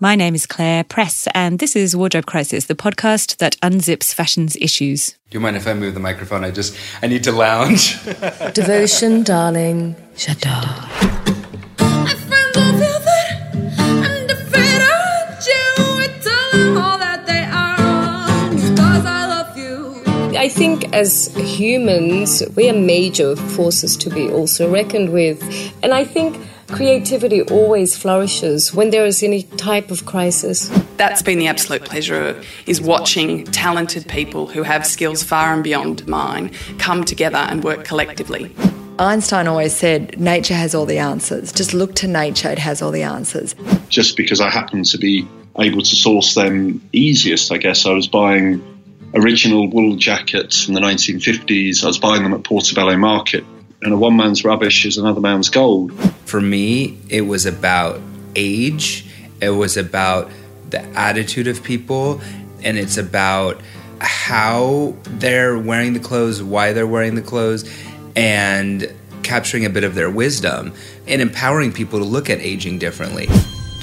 My name is Claire Press, and this is Wardrobe Crisis, the podcast that unzips fashion's issues. Do you mind if I move the microphone? I just, I need to lounge. Devotion, darling. J'adore. I think as humans, we are major forces to be also reckoned with. And I think creativity always flourishes when there is any type of crisis. That's been the absolute pleasure is watching talented people who have skills far and beyond mine come together and work collectively. Einstein always said, nature has all the answers. Just look to nature, it has all the answers. Just because I happen to be able to source them easiest, I guess, I was buying original wool jackets from the 1950s. I was buying them at Portobello Market. And a one man's rubbish is another man's gold. For me, it was about age, it was about the attitude of people, and it's about how they're wearing the clothes, why they're wearing the clothes, and capturing a bit of their wisdom and empowering people to look at aging differently.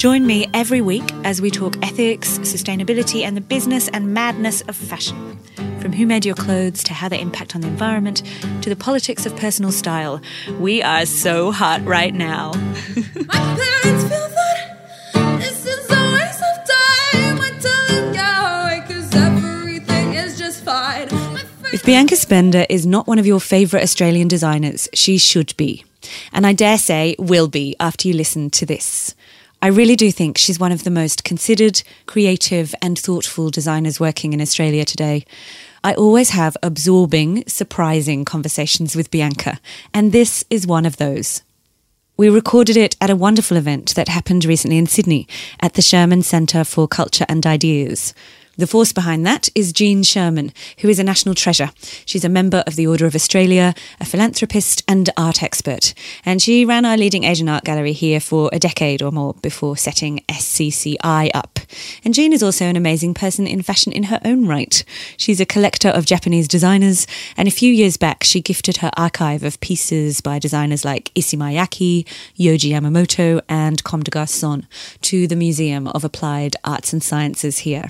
Join me every week as we talk ethics, sustainability, and the business and madness of fashion. From who made your clothes to how they impact on the environment to the politics of personal style. We are so hot right now. If Bianca Spender is not one of your favourite Australian designers, she should be. And I dare say will be after you listen to this. I really do think she's one of the most considered, creative, and thoughtful designers working in Australia today. I always have absorbing, surprising conversations with Bianca, and this is one of those. We recorded it at a wonderful event that happened recently in Sydney at the Sherman Centre for Culture and Ideas. The force behind that is Gene Sherman, who is a national treasure. She's a member of the Order of Australia, a philanthropist, and art expert. And she ran our leading Asian art gallery here for a decade or more before setting SCCI up. And Gene is also an amazing person in fashion in her own right. She's a collector of Japanese designers, and a few years back, she gifted her archive of pieces by designers like Issey Miyake, Yohji Yamamoto, and Comme des Garçons to the Museum of Applied Arts and Sciences here.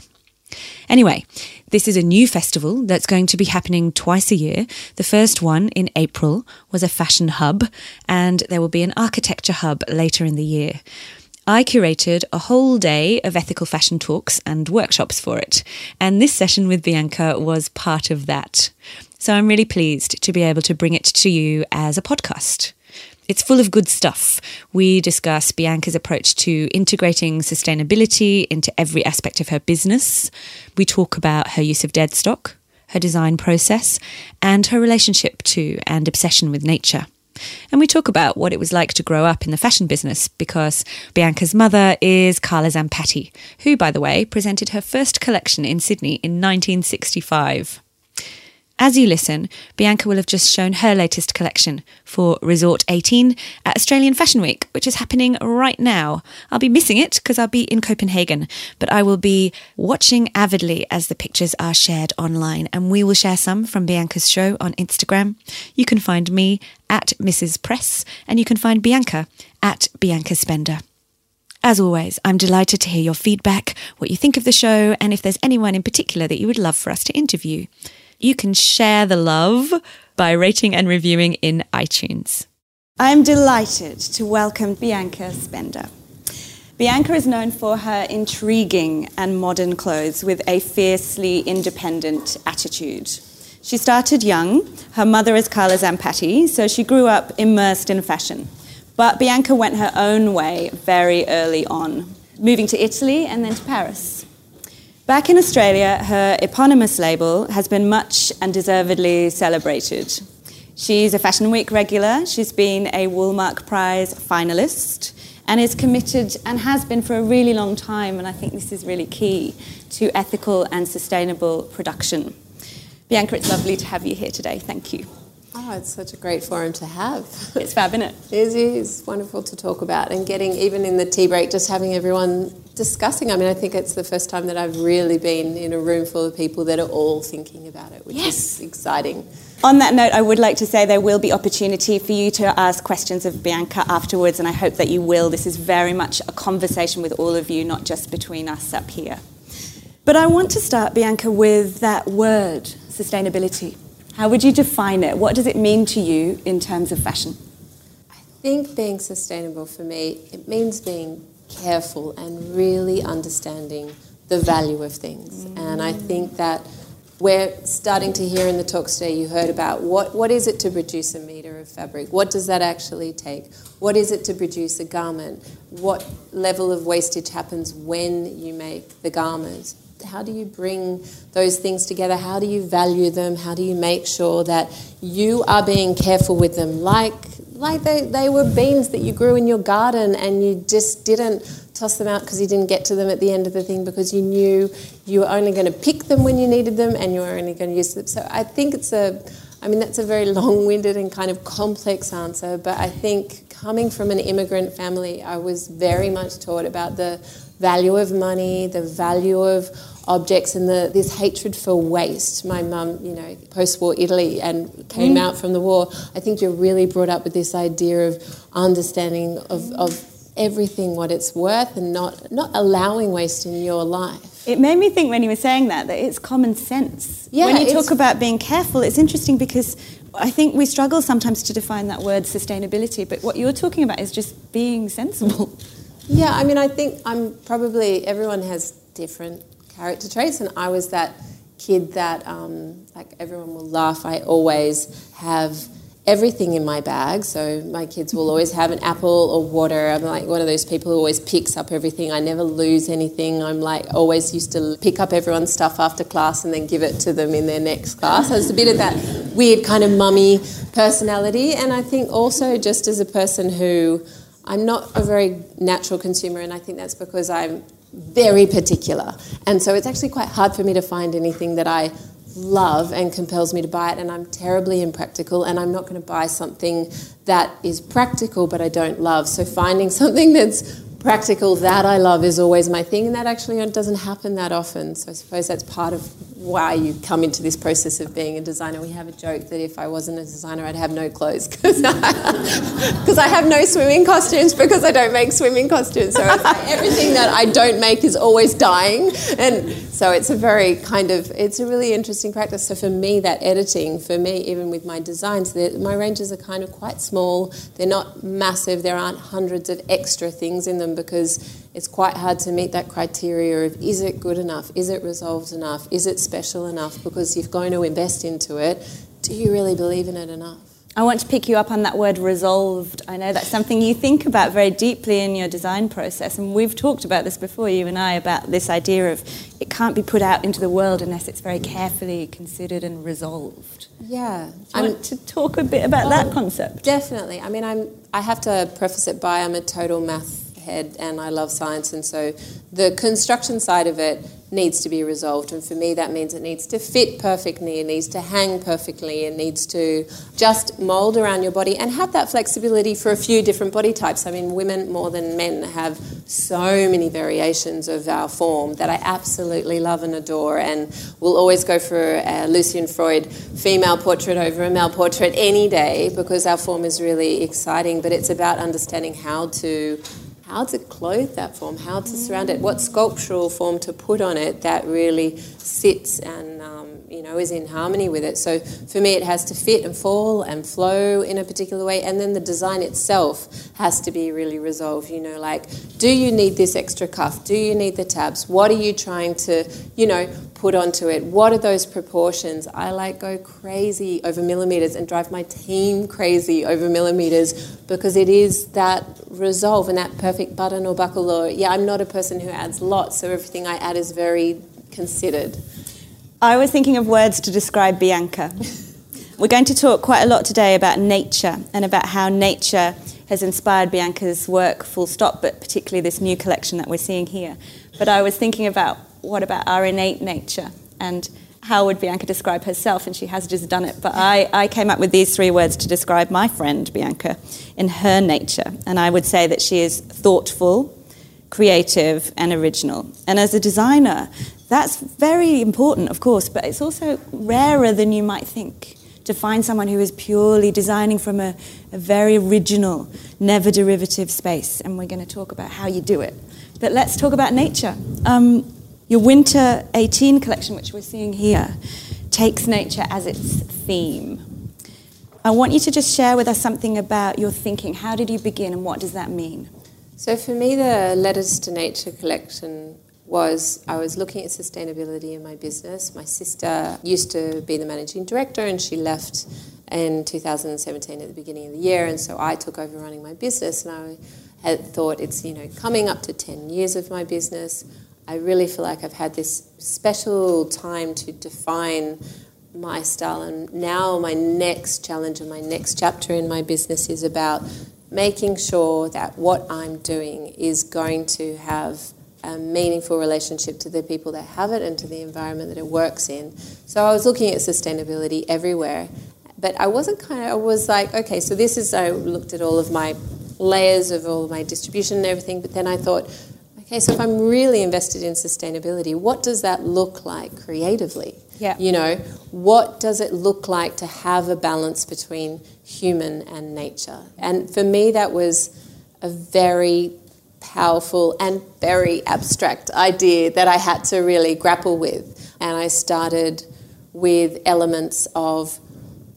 Anyway, this is a new festival that's going to be happening twice a year. The first one in April was a fashion hub, and there will be an architecture hub later in the year. I curated a whole day of ethical fashion talks and workshops for it, and this session with Bianca was part of that. So I'm really pleased to be able to bring it to you as a podcast. It's full of good stuff. We discuss Bianca's approach to integrating sustainability into every aspect of her business. We talk about her use of dead stock, her design process, and her relationship to and obsession with nature. And we talk about what it was like to grow up in the fashion business because Bianca's mother is Carla Zampatti, who, by the way, presented her first collection in Sydney in 1965. As you listen, Bianca will have just shown her latest collection for Resort 18 at Australian Fashion Week, which is happening right now. I'll be missing it because I'll be in Copenhagen, but I will be watching avidly as the pictures are shared online, and we will share some from Bianca's show on Instagram. You can find me at Mrs. Press, and you can find Bianca at Bianca Spender. As always, I'm delighted to hear your feedback, what you think of the show, and if there's anyone in particular that you would love for us to interview. You can share the love by rating and reviewing in iTunes. I'm delighted to welcome Bianca Spender. Bianca is known for her intriguing and modern clothes with a fiercely independent attitude. She started young. Her mother is Carla Zampatti, so she grew up immersed in fashion. But Bianca went her own way very early on, moving to Italy and then to Paris. Back in Australia, her eponymous label has been much and deservedly celebrated. She's a Fashion Week regular, she's been a Woolmark Prize finalist, and is committed and has been for a really long time, and I think this is really key to ethical and sustainable production. Bianca, it's lovely to have you here today. Thank you. Oh, it's such a great forum to have. It's fab, isn't it? It is wonderful to talk about and getting, even in the tea break, just having everyone discussing. I mean, I think it's the first time that I've really been in a room full of people that are all thinking about it, which yes. is exciting. On that note, I would like to say there will be opportunity for you to ask questions of Bianca afterwards, and I hope that you will. This is very much a conversation with all of you, not just between us up here. But I want to start, Bianca, with that word, sustainability. How would you define it? What does it mean to you in terms of fashion? I think being sustainable for me, it means being careful and really understanding the value of things. Mm. And I think that we're starting to hear in the talks today, you heard about what, what is it to produce a metre of fabric? What does that actually take? What is it to produce a garment? What level of wastage happens when you make the garment? How do you bring those things together? How do you value them? How do you make sure that you are being careful with them? Like, like they, they were beans that you grew in your garden and you just didn't toss them out because you didn't get to them at the end of the thing because you knew you were only going to pick them when you needed them and you were only going to use them. So I think it's a, I mean, that's a very long winded and kind of complex answer, but I think coming from an immigrant family, I was very much taught about the value of money, the value of objects and the, this hatred for waste. My mum, you know, post-war Italy and came mm. out from the war. I think you're really brought up with this idea of understanding of, of everything what it's worth and not, not allowing waste in your life. It made me think when you were saying that, that it's common sense. Yeah, when you talk about being careful, it's interesting because I think we struggle sometimes to define that word sustainability, but what you're talking about is just being sensible. Yeah, I mean, I think I'm probably, everyone has different character traits, and I was that kid that, um, like, everyone will laugh. I always have everything in my bag. So my kids will always have an apple or water. I'm like one of those people who always picks up everything. I never lose anything. I'm like always used to pick up everyone's stuff after class and then give it to them in their next class. So it's a bit of that weird kind of mummy personality. And I think also just as a person who I'm not a very natural consumer, and I think that's because I'm very particular. And so it's actually quite hard for me to find anything that I love and compels me to buy it, and I'm terribly impractical, and I'm not going to buy something that is practical but I don't love. So finding something that's practical that I love is always my thing, and that actually doesn't happen that often. So I suppose that's part of why you come into this process of being a designer. We have a joke that if I wasn't a designer, I'd have no clothes because I, I, have no swimming costumes because I don't make swimming costumes. So like everything that I don't make is always dying, and so it's a very kind of it's a really interesting practice. So for me, that editing, for me, even with my designs, my ranges are kind of quite small. They're not massive. There aren't hundreds of extra things in them because it's quite hard to meet that criteria of is it good enough, is it resolved enough, is it special enough? Because if you're going to invest into it, do you really believe in it enough? I want to pick you up on that word resolved. I know that's something you think about very deeply in your design process, and we've talked about this before, you and I, about this idea of it can't be put out into the world unless it's very carefully considered and resolved. Yeah, I want to talk a bit about that oh, concept. Definitely. I mean, I'm. I have to preface it by I'm a total math head and I love science, and so the construction side of it needs to be resolved. And for me, that means it needs to fit perfectly, it needs to hang perfectly, it needs to just mold around your body and have that flexibility for a few different body types. I mean, women more than men have so many variations of our form that I absolutely love and adore, and will always go for a Lucian Freud female portrait over a male portrait any day because our form is really exciting. But it's about understanding how to how to clothe that form, how to surround it, what sculptural form to put on it that really sits and um, you know is in harmony with it. So for me, it has to fit and fall and flow in a particular way, and then the design itself has to be really resolved. You know, like do you need this extra cuff? Do you need the tabs? What are you trying to you know put onto it? What are those proportions? I like go crazy over millimeters and drive my team crazy over millimeters because it is that resolve and that perfect button or buckle or yeah, I'm not a person who adds lots, so everything I add is very considered. I was thinking of words to describe Bianca. We're going to talk quite a lot today about nature and about how nature has inspired Bianca's work, full stop, but particularly this new collection that we're seeing here. But I was thinking about what about our innate nature and how would Bianca describe herself? And she has just done it. But I, I came up with these three words to describe my friend, Bianca, in her nature. And I would say that she is thoughtful, creative, and original. And as a designer, that's very important, of course, but it's also rarer than you might think to find someone who is purely designing from a, a very original, never derivative space. And we're going to talk about how you do it. But let's talk about nature. Um, your Winter 18 collection, which we're seeing here, takes nature as its theme. I want you to just share with us something about your thinking. How did you begin and what does that mean? So, for me, the Letters to Nature collection was I was looking at sustainability in my business. My sister used to be the managing director and she left in 2017 at the beginning of the year, and so I took over running my business. And I had thought it's you know coming up to 10 years of my business. I really feel like I've had this special time to define my style, and now my next challenge and my next chapter in my business is about making sure that what I'm doing is going to have a meaningful relationship to the people that have it and to the environment that it works in. So I was looking at sustainability everywhere, but I wasn't kind of, I was like, okay, so this is, I looked at all of my layers of all of my distribution and everything, but then I thought, okay, so if I'm really invested in sustainability, what does that look like creatively? Yeah. You know, what does it look like to have a balance between human and nature? And for me, that was a very powerful and very abstract idea that I had to really grapple with. And I started with elements of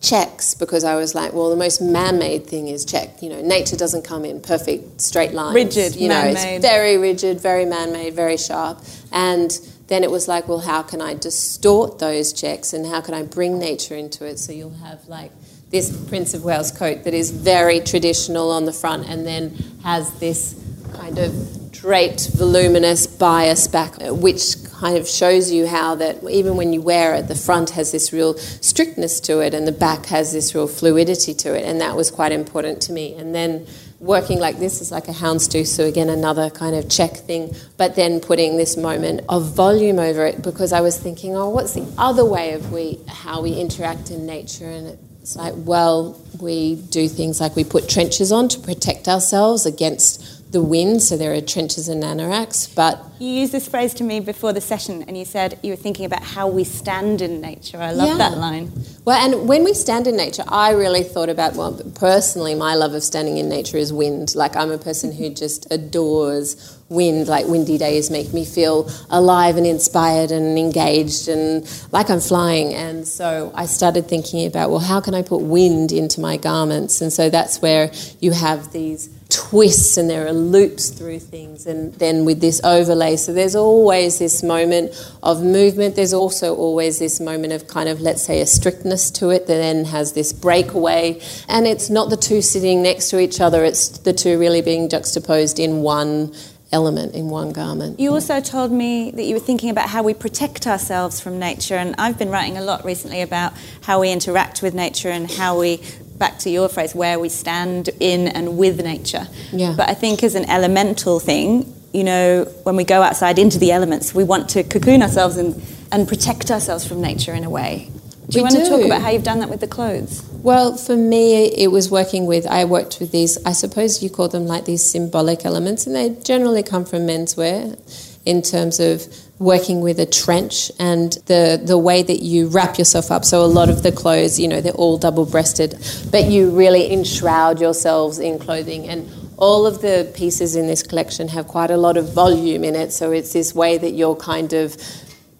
checks because I was like, well, the most man-made thing is check. You know, nature doesn't come in perfect straight lines. Rigid, you know, man-made. it's very rigid, very man-made, very sharp. And then it was like, well, how can I distort those checks and how can I bring nature into it? So you'll have like this Prince of Wales coat that is very traditional on the front and then has this kind of draped, voluminous bias back, uh, which kind of shows you how that even when you wear it, the front has this real strictness to it and the back has this real fluidity to it. And that was quite important to me. And then working like this is like a houndstooth, so again, another kind of check thing, but then putting this moment of volume over it because I was thinking, oh, what's the other way of we how we interact in nature? And it's like, well, we do things like we put trenches on to protect ourselves against the wind, so there are trenches and anoraks, but You used this phrase to me before the session, and you said you were thinking about how we stand in nature. I love Yeah. that line. Well, and when we stand in nature, I really thought about, well, personally, my love of standing in nature is wind. Like, I'm a person who just adores wind. Like, windy days make me feel alive and inspired and engaged and like I'm flying. And so I started thinking about, well, how can I put wind into my garments? And so that's where you have these twists and there are loops through things and then with this overlay. So there's always this moment of movement. There's also always this moment of kind of let's say a strictness to it that then has this breakaway. And it's not the two sitting next to each other. It's the two really being juxtaposed in one element in one garment. You also told me that you were thinking about how we protect ourselves from nature, and I've been writing a lot recently about how we interact with nature and how we, back to your phrase, where we stand in and with nature. Yeah. But I think as an elemental thing, you know, when we go outside into the elements, we want to cocoon ourselves and, and protect ourselves from nature in a way. Do you We want to talk about how you've done that with the clothes? Well, for me, it was working with, I worked with these, I suppose you call them like these symbolic elements, and they generally come from menswear in terms of working with a trench and the, the way that you wrap yourself up. So, a lot of the clothes, you know, they're all double breasted, but you really enshroud yourselves in clothing. And all of the pieces in this collection have quite a lot of volume in it. So, it's this way that you're kind of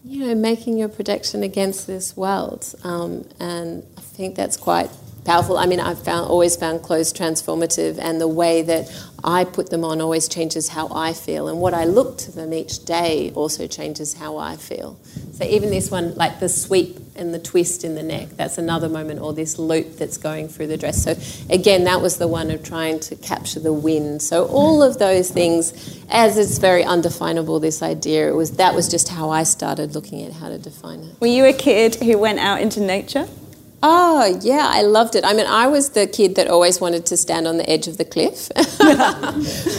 you know, making your protection against this world. Um, and I think that's quite powerful. I mean, I've found, always found clothes transformative, and the way that I put them on always changes how I feel. And what I look to them each day also changes how I feel. So even this one, like the sweep and the twist in the neck, that's another moment, or this loop that's going through the dress. So again, that was the one of trying to capture the wind. So all of those things, as it's very undefinable, this idea, it was that was just how I started looking at how to define it. Were you a kid who went out into nature? Oh, yeah, I loved it. I mean, I was the kid that always wanted to stand on the edge of the cliff.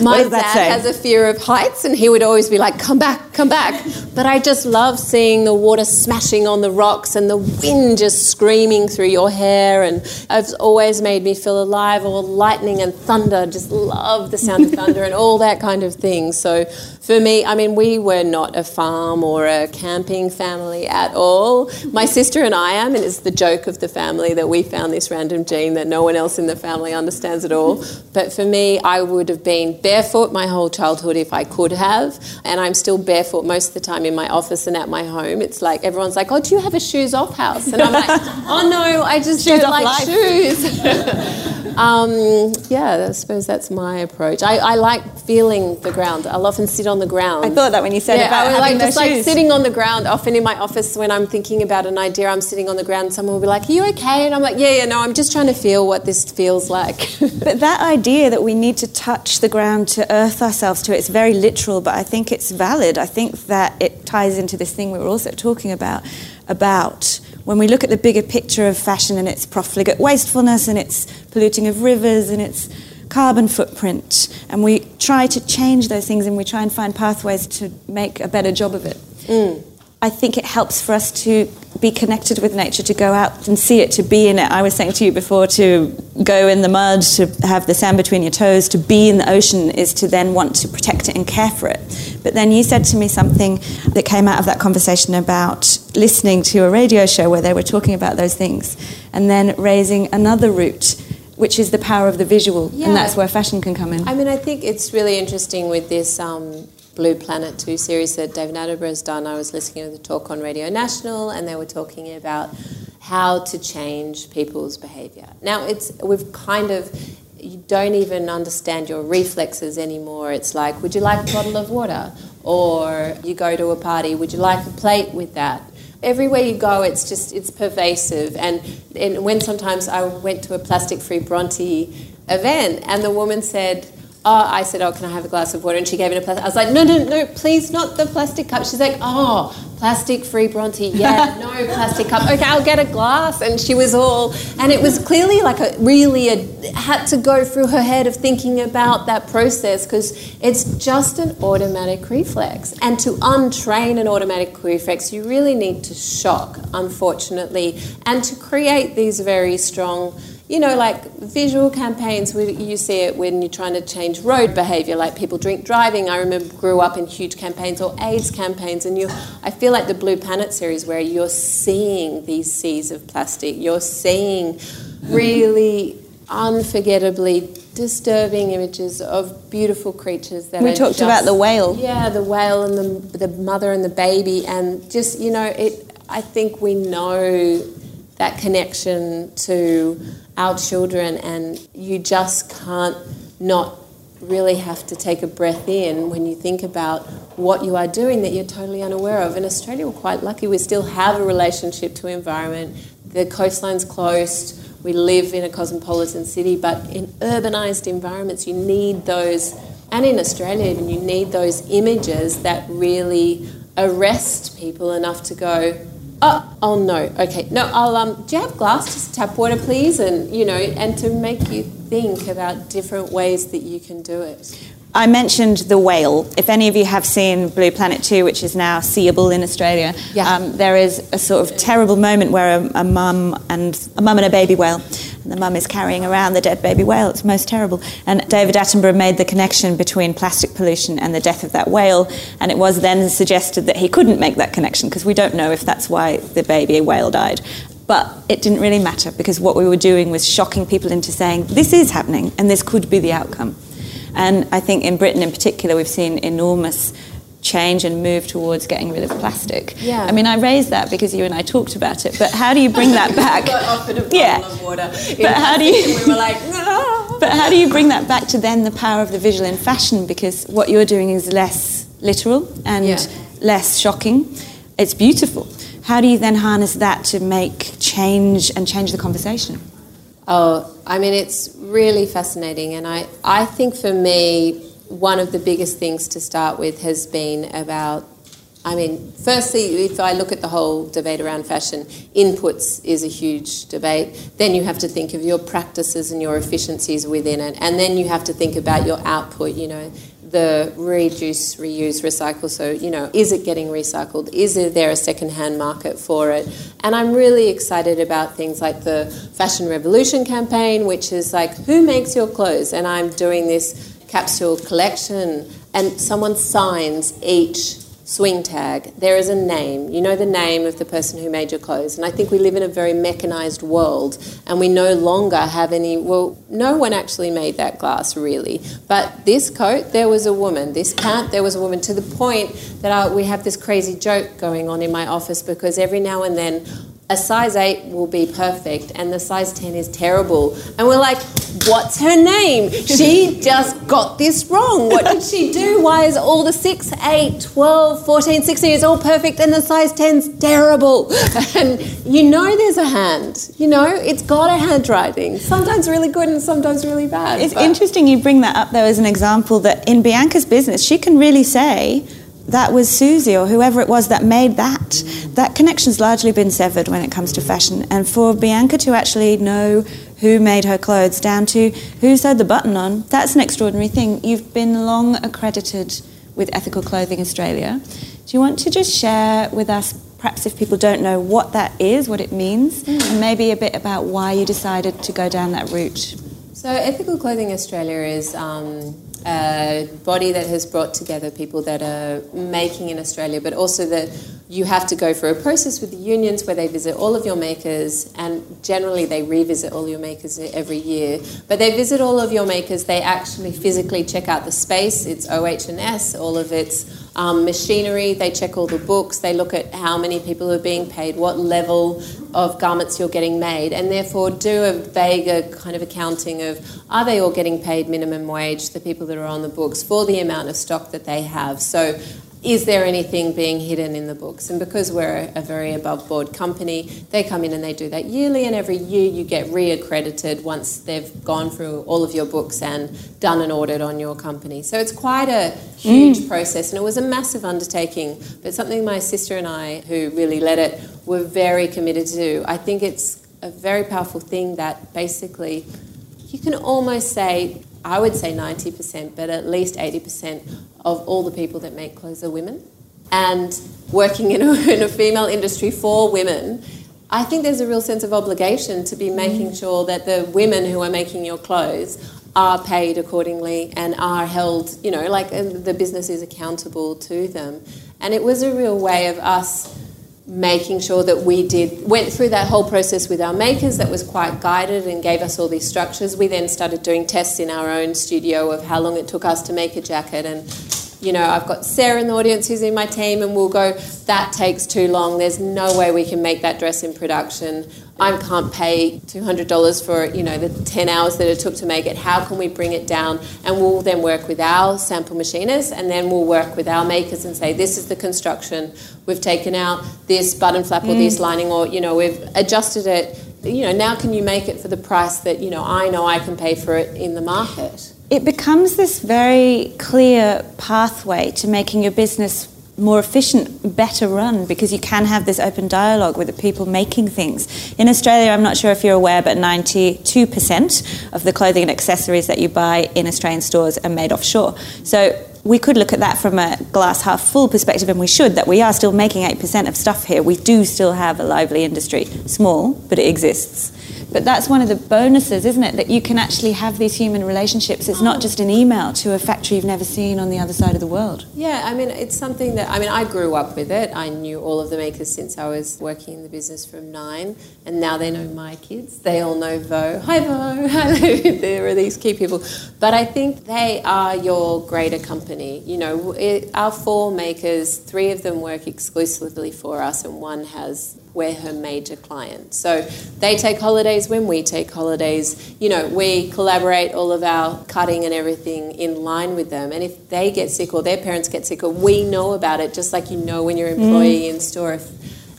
My dad say? has a fear of heights, and he would always be like, Come back, come back. But I just love seeing the water smashing on the rocks and the wind just screaming through your hair. And it's always made me feel alive, or lightning and thunder. Just love the sound of thunder and all that kind of thing. So for me, I mean, we were not a farm or a camping family at all. My sister and I am, and it's the joke of the family that we found this random gene that no one else in the family understands at all. But for me, I would have been barefoot my whole childhood if I could have, and I'm still barefoot most of the time in my office and at my home. It's like everyone's like, "Oh, do you have a shoes off house?" And I'm like, "Oh no, I just Shoes don't like life." shoes." um, yeah, I suppose that's my approach. I, I like feeling the ground. I'll often sit on the ground. I thought that when you said yeah, about I having like just like sitting on the ground. Often in my office, when I'm thinking about an idea, I'm sitting on the ground. Someone will be like, "Are you okay?" And I'm like, "Yeah, yeah, no, I'm just trying to feel what this feels like." But that idea that we need to touch the ground to earth ourselves to it, it is very literal, but I think it's valid. I think that it ties into this thing we were also talking about about when we look at the bigger picture of fashion and its profligate wastefulness and its polluting of rivers and its carbon footprint, and we try to change those things and we try and find pathways to make a better job of it. Mm. I think it helps for us to be connected with nature, to go out and see it, to be in it. I was saying to you before to go in the mud, to have the sand between your toes, to be in the ocean is to then want to protect it and care for it. But then you said to me something that came out of that conversation about listening to a radio show where they were talking about those things and then raising another route, which is the power of the visual. Yeah. And that's where fashion can come in. I mean, I think it's really interesting with this um, Blue Planet 2 series that David Attenborough has done. I was listening to the talk on Radio National, and they were talking about how to change people's behaviour. Now, it's we've kind of you don't even understand your reflexes anymore. It's like, would you like a bottle of water? Or you go to a party, would you like a plate with that? Everywhere you go, it's just it's pervasive. And, and when sometimes I went to a plastic-free Bronte event, and the woman said, "Oh," I said, "Oh, can I have a glass of water?" And she gave it a plastic. I was like, "No, no, no, please, not the plastic cup." She's like, "Oh, plastic-free Bronte, yeah, no plastic cup. Okay, I'll get a glass." And she was all, and it was clearly like a really a, had to go through her head of thinking about that process because it's just an automatic reflex, and to untrain an automatic reflex, you really need to shock, unfortunately, and to create these very strong you know, like visual campaigns, we, you see it when you're trying to change road behaviour, like people drink driving. I remember grew up in huge campaigns or AIDS campaigns, and you, I feel like the Blue Planet series where you're seeing these seas of plastic, you're seeing really unforgettably disturbing images of beautiful creatures that We talked just- about the whale. yeah, the whale and the, the mother and the baby, and just you know, it. I think we know that connection to our children, and you just can't not really have to take a breath in when you think about what you are doing that you're totally unaware of. In Australia, we're quite lucky; we still have a relationship to environment. The coastline's closed. We live in a cosmopolitan city, but in urbanized environments, you need those, and in Australia, even you need those images that really arrest people enough to go, oh, oh no, okay, no, I'll um, do you have glass? Just tap water, please, and you know, and to make you think about different ways that you can do it. I mentioned the whale. If any of you have seen Blue Planet 2, which is now seeable in Australia, Yeah. um, there is a sort of terrible moment where a, a mum and a mum and a baby whale, and the mum is carrying around the dead baby whale. It's most terrible. And David Attenborough made the connection between plastic pollution and the death of that whale, and it was then suggested that he couldn't make that connection because we don't know if that's why the baby whale died. But it didn't really matter because what we were doing was shocking people into saying, this is happening and this could be the outcome. And I think in Britain in particular, we've seen enormous change and move towards getting rid of plastic. Yeah. I mean, I raised that because you and I talked about it, but how do you bring that back? got offered a yeah. of water. But how do you- We were like, no. But how do you bring that back to then the power of the visual in fashion? Because what you're doing is less literal and Yeah. less shocking. It's beautiful. How do you then harness that to make change and change the conversation? Oh, I mean, it's really fascinating. And I, I think for me, one of the biggest things to start with has been about, I mean, firstly, if I look at the whole debate around fashion, inputs is a huge debate. Then you have to think of your practices and your efficiencies within it. And then you have to think about your output, you know. the reduce, reuse, recycle. So, you know, is it getting recycled? Is there a second-hand market for it? And I'm really excited about things like the Fashion Revolution campaign, which is like, who makes your clothes? And I'm doing this capsule collection, and someone signs each swing tag, there is a name. You know the name of the person who made your clothes. And I think we live in a very mechanized world and we no longer have any, well, no one actually made that glass really. But this coat, there was a woman. This pant, there was a woman to the point that I, we have this crazy joke going on in my office because every now and then a size 8 will be perfect and the size 10 is terrible. And we're like, what's her name? She just got this wrong. What did she do? Why is all the 6, 8, 12, 14, 16 is all perfect and the size 10's terrible? And you know there's a hand. You know, it's got a handwriting. Sometimes really good and sometimes really bad. It's but. interesting you bring that up though as an example that in Bianca's business, she can really say, that was Susie or whoever it was that made that. That connection's largely been severed when it comes to fashion. And for Bianca to actually know who made her clothes down to who sewed the button on, that's an extraordinary thing. You've been long accredited with Ethical Clothing Australia. Do you want to just share with us, perhaps if people don't know what that is, what it means, mm. and maybe a bit about why you decided to go down that route? So, Ethical Clothing Australia is. Um, a body that has brought together people that are making in Australia, but also that you have to go through a process with the unions where they visit all of your makers, and generally they revisit all your makers every year. But they visit all of your makers. They actually physically check out the space. It's OH&S, all of its um, machinery. They check all the books. They look at how many people are being paid, what level of garments you're getting made, and therefore do a vague kind of accounting of are they all getting paid minimum wage, the people that are on the books, for the amount of stock that they have. So is there anything being hidden in the books? And because we're a very above board company, they come in and they do that yearly, and every year you get reaccredited once they've gone through all of your books and done an audit on your company. So it's quite a huge mm. process, and it was a massive undertaking, but something my sister and I, who really led it, were very committed to. I think it's a very powerful thing that basically you can almost say I would say 90%, but at least 80% of all the people that make clothes are women. And working in a, in a female industry for women, I think there's a real sense of obligation to be making mm. sure that the women who are making your clothes are paid accordingly and are held, you know, like the business is accountable to them. And it was a real way of us making sure that we did went through that whole process with our makers that was quite guided and gave us all these structures. We then started doing tests in our own studio of how long it took us to make a jacket. And you know i've got sarah in the audience who's in my team and we'll go that takes too long. There's no way we can make that dress in production I can't pay $200 for you know the 10 hours that it took to make it. How can we bring it down? And we'll then work with our sample machinists, and then we'll work with our makers and say, this is the construction. We've taken out this button flap or mm. this lining, or you know we've adjusted it. You know now can you make it for the price that you know I know I can pay for it in the market? It becomes this very clear pathway to making your business more efficient, better run because you can have this open dialogue with the people making things. In Australia, I'm not sure if you're aware, but 92% of the clothing and accessories that you buy in Australian stores are made offshore. So we could look at that from a glass half full perspective, and we should, that we are still making 8% of stuff here. We do still have a lively industry. Small, but it exists. But that's one of the bonuses, isn't it? That you can actually have these human relationships. It's not just an email to a factory you've never seen on the other side of the world. Yeah, I mean, it's something that, I mean, I grew up with it. I knew all of the makers since I was working in the business from nine, and now they know my kids. They all know Vo. Hi, Vo. there are these key people. But I think they are your greater company. You know, it, our four makers, three of them work exclusively for us, and one has we're her major client. So they take holidays when we take holidays. You know, we collaborate all of our cutting and everything in line with them. And if they get sick or their parents get sick, or we know about it, just like you know when your employee mm. in store.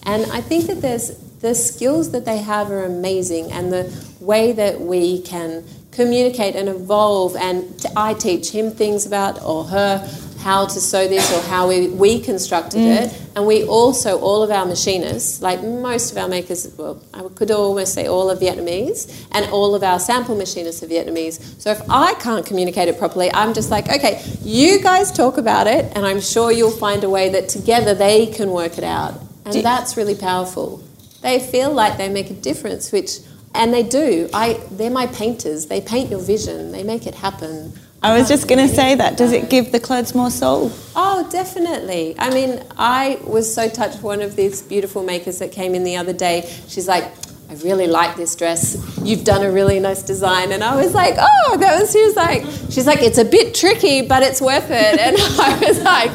And I think that there's the skills that they have are amazing, and the way that we can communicate and evolve. And I teach him things about or her how to sew this or how we, we constructed Mm. it. And we also, all of our machinists, like most of our makers, well, I could almost say all are Vietnamese, and all of our sample machinists are Vietnamese. So if I can't communicate it properly, I'm just like, okay, you guys talk about it, and I'm sure you'll find a way that together they can work it out. And Do- that's really powerful. They feel like they make a difference, which, and they do. I, they're my painters. They paint your vision. They make it happen. I was just going to say that. Does it give the clothes more soul? Oh, definitely. I mean, I was so touched. One of these beautiful makers that came in the other day, she's like, I really like this dress. You've done a really nice design. And I was like, oh, that was, she was like, she's like, it's a bit tricky, but it's worth it. And I was like,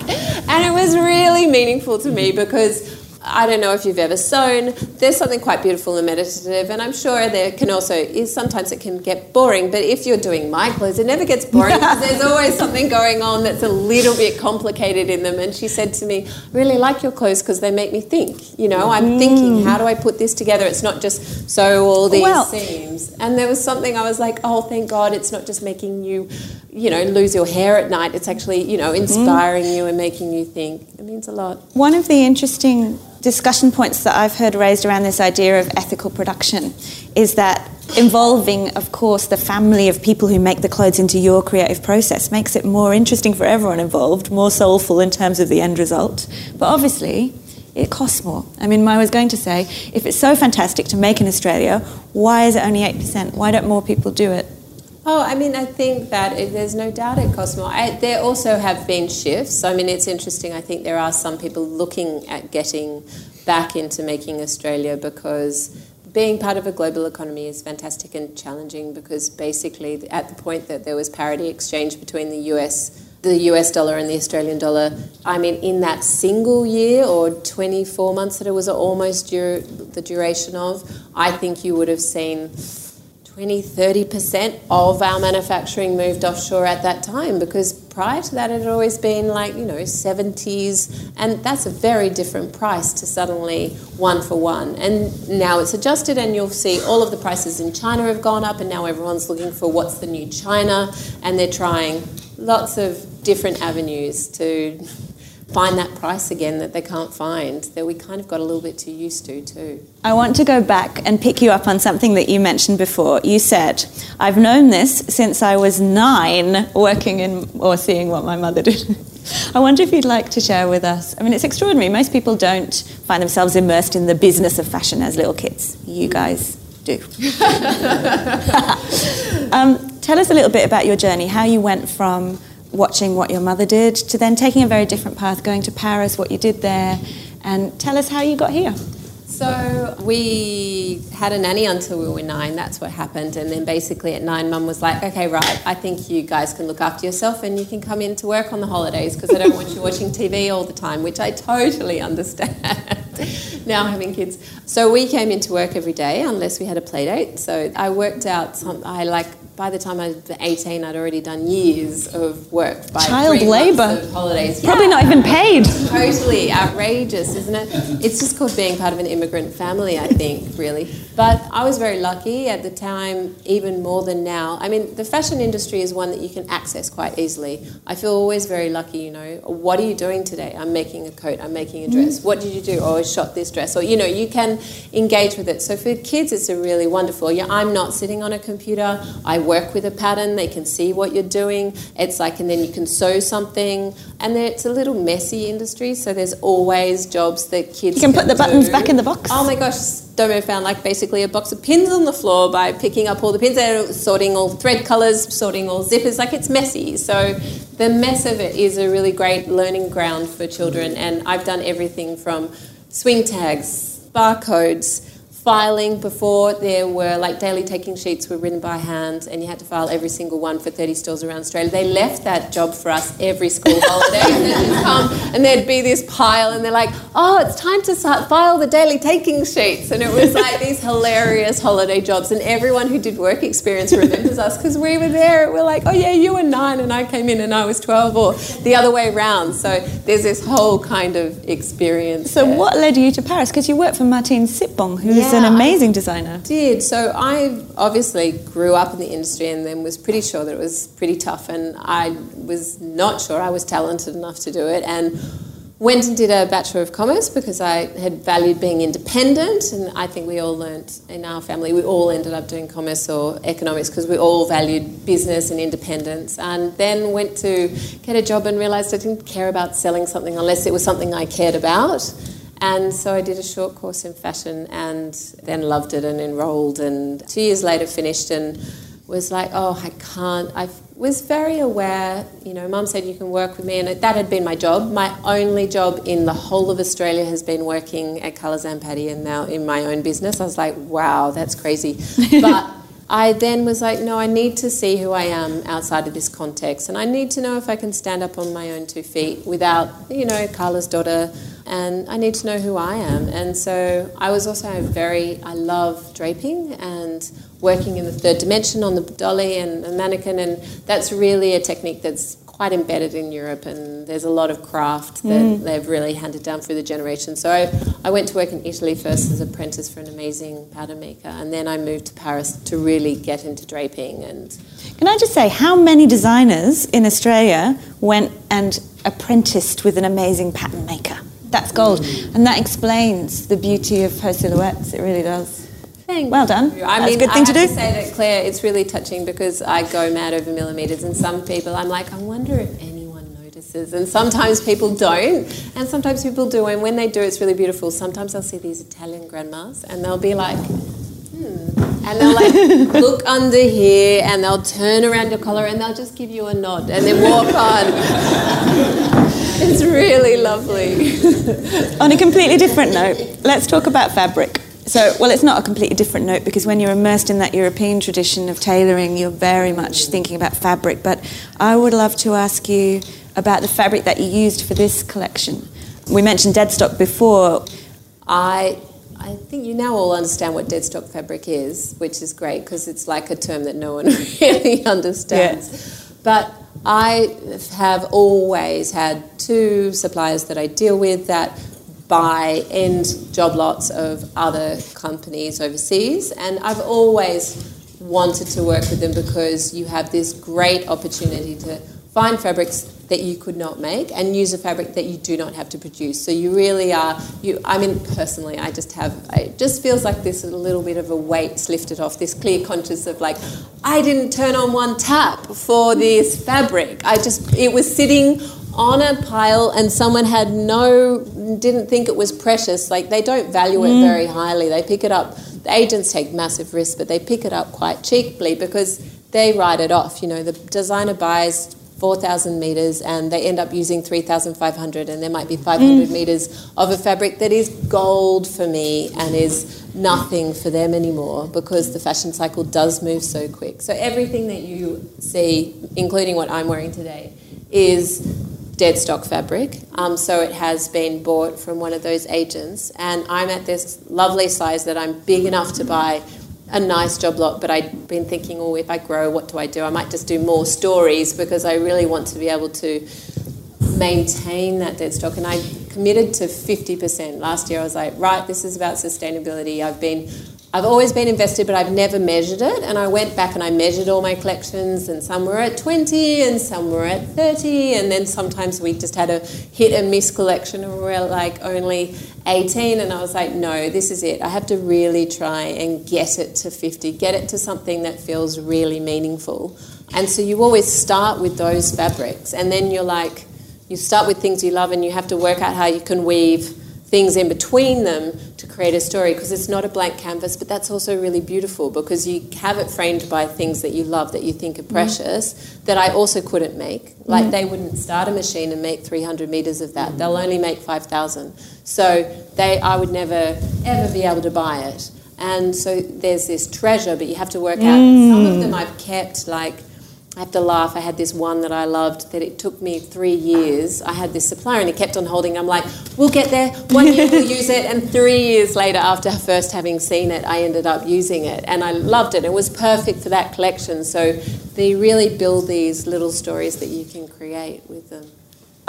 and it was really meaningful to me because I don't know if you've ever sewn. There's something quite beautiful and meditative, and I'm sure there can also is sometimes it can get boring. But if you're doing my clothes, it never gets boring because there's always something going on that's a little bit complicated in them. And she said to me, "I really like your clothes because they make me think. You know, I'm thinking, mm. how do I put this together? It's not just sew all these Well- seams. And there was something I was like, oh, thank God, it's not just making you, you know, lose your hair at night. It's actually, you know, mm-hmm. inspiring you and making you think. It means a lot. One of the interesting discussion points that I've heard raised around this idea of ethical production is that involving, of course, the family of people who make the clothes into your creative process makes it more interesting for everyone involved, more soulful in terms of the end result. But obviously, it costs more. I mean, I was going to say, if it's so fantastic to make in Australia, why is it only 8%? Why don't more people do it? Oh, I mean, I think that it, there's no doubt it costs more. I, there also have been shifts. I mean, it's interesting. I think there are some people looking at getting back into making Australia because being part of a global economy is fantastic and challenging because basically, at the point that there was parity exchange between the US the US dollar and the Australian dollar, I mean, in that single year or 24 months that it was almost the duration of, I think you would have seen 20, 30% of our manufacturing moved offshore at that time because prior to that it had always been like, you know, 70s. And that's a very different price to suddenly one for one. And now it's adjusted, and you'll see all of the prices in China have gone up, and now everyone's looking for what's the new China, and they're trying lots of different avenues to find that price again that they can't find that we kind of got a little bit too used to too. I want to go back and pick you up on something that you mentioned before. You said, I've known this since I was nine, working in or seeing what my mother did. I wonder if you'd like to share with us. I mean, it's extraordinary. Most people don't find themselves immersed in the business of fashion as little kids. You guys do. um, tell us a little bit about your journey, how you went from watching what your mother did to then taking a very different path, going to Paris, what you did there, and tell us how you got here. So we had a nanny until we were nine. That's what happened. And then basically at nine, mum was like, okay, right, I think you guys can look after yourself and you can come in to work on the holidays because I don't want you watching TV all the time, which I totally understand now having kids. So we came into work every day unless we had a play date. So I worked out some, I like, by the time I was 18, I'd already done years of work by Child labour. holidays. Probably Yeah. not even paid. Totally outrageous, isn't it? It's just called being part of an immigrant family, I think, really. But I was very lucky at the time, even more than now. I mean, the fashion industry is one that you can access quite easily. I feel always very lucky, you know. What are you doing today? I'm making a coat, I'm making a dress. Mm. What did you do? Oh, shot this dress. Or, you know, you can engage with it. So for kids, it's a really wonderful. Yeah, I'm not sitting on a computer. I work with a pattern. They can see what you're doing. It's like, and then you can sew something. And then it's a little messy industry, so there's always jobs that kids You can put the buttons back in the box. Oh my gosh, Domo found like basically a box of pins on the floor by picking up all the pins and sorting all thread colours, sorting all zippers. Like it's messy. So the mess of it is a really great learning ground for children. And I've done everything from swing tags, barcodes, filing before there were like daily taking sheets were written by hand and you had to file every single one for 30 stores around Australia. They left that job for us every school holiday and they'd come and there'd be this pile and they're like, oh, it's time to start file the daily taking sheets. And it was like these hilarious holiday jobs and everyone who did work experience remembers us because we were there. We're like, oh yeah, you were nine and I came in and I was 12 or the other way around. So there's this whole kind of experience. So, there. what led you to Paris? Because you worked for Martine Sitbon, who's Yeah, I- amazing designer. did. So I obviously grew up in the industry and then was pretty sure that it was pretty tough. And I was not sure I was talented enough to do it. And went and did a Bachelor of Commerce because I had valued being independent. And I think we all learnt in our family, we all ended up doing commerce or economics because we all valued business and independence. And then went to get a job and realised I didn't care about selling something unless it was something I cared about. And so I did a short course in fashion and then loved it and enrolled. And two years later, finished and was like, oh, I can't. I was very aware, you know, mum said you can work with me, and that had been my job. My only job in the whole of Australia has been working at Colours and Paddy and now in my own business. I was like, wow, that's crazy. But I then was like, no, I need to see who I am outside of this context, and I need to know if I can stand up on my own two feet without, you know, Carla's daughter, and I need to know who I am. And so I was also very, I love draping and working in the third dimension on the dolly and the mannequin, and that's really a technique that's quite embedded in Europe, and there's a lot of craft that mm. they've really handed down through the generations. So I, I went to work in Italy first as an apprentice for an amazing pattern maker, and then I moved to Paris to really get into draping. And Can I just say, how many designers in Australia went and apprenticed with an amazing pattern maker? That's gold. Mm. And that explains the beauty of her silhouettes. It really does. Thank Well done. you. I That's mean, a good thing I to have do. say that Clare, it's really touching because I go mad over millimeters, and some people, I'm like, I wonder if anyone notices, and sometimes people don't, and sometimes people do, and when they do, it's really beautiful. Sometimes I'll see these Italian grandmas, and they'll be like, hmm, and they'll like look under here, and they'll turn around your collar, and they'll just give you a nod, and then walk on. It's really lovely. On a completely different note, let's talk about fabric. So, well, it's not a completely different note because when you're immersed in that European tradition of tailoring, you're very much thinking about fabric. But I would love to ask you about the fabric that you used for this collection. We mentioned deadstock before. I I think you now all understand what deadstock fabric is, which is great because it's like a term that no one really understands. But I have always had two suppliers that I deal with that buy end job lots of other companies overseas, and I've always wanted to work with them because you have this great opportunity to find fabrics that you could not make and use a fabric that you do not have to produce. So you really are you I mean personally I just have it just feels like this a little bit of a weight's lifted off this clear conscience of like I didn't turn on one tap for this fabric. I just it was sitting on a pile and someone had no didn't think it was precious. Like they don't value it mm. very highly. They pick it up. The agents take massive risks but they pick it up quite cheaply because they write it off. You know the designer buys 4,000 meters and they end up using 3,500 and there might be 500 mm. meters of a fabric that is gold for me and is nothing for them anymore because the fashion cycle does move so quick. So everything that you see, including what I'm wearing today, is dead stock fabric. Um, so it has been bought from one of those agents and I'm at this lovely size that I'm big enough to buy a nice job lot, but I'd been thinking, oh, if I grow, what do I do? I might just do more stories because I really want to be able to maintain that dead stock. And I committed to 50%. Last year I was like, right, this is about sustainability. I've been I've always been invested, but I've never measured it. And I went back and I measured all my collections, and some were at 20 and some were at 30. And then sometimes we just had a hit and miss collection, and we were like only 18. And I was like, no, this is it. I have to really try and get it to 50, get it to something that feels really meaningful. And so you always start with those fabrics, and then you're like, you start with things you love, and you have to work out how you can weave things in between them to create a story because it's not a blank canvas but that's also really beautiful because you have it framed by things that you love that you think are mm-hmm. precious that I also couldn't make. Mm-hmm. Like they wouldn't start a machine and make 300 meters of that. They'll only make 5000 so they I would never ever be able to buy it. And so there's this treasure but you have to work out. Some of mm. them I've kept like I have to laugh. I had this one that I loved that it took me three years. I had this supplier and it kept on holding. I'm like, we'll get there. One year we'll use it. And three years later, after first having seen it, I ended up using it and I loved it. It was perfect for that collection. So they really build these little stories that you can create with them.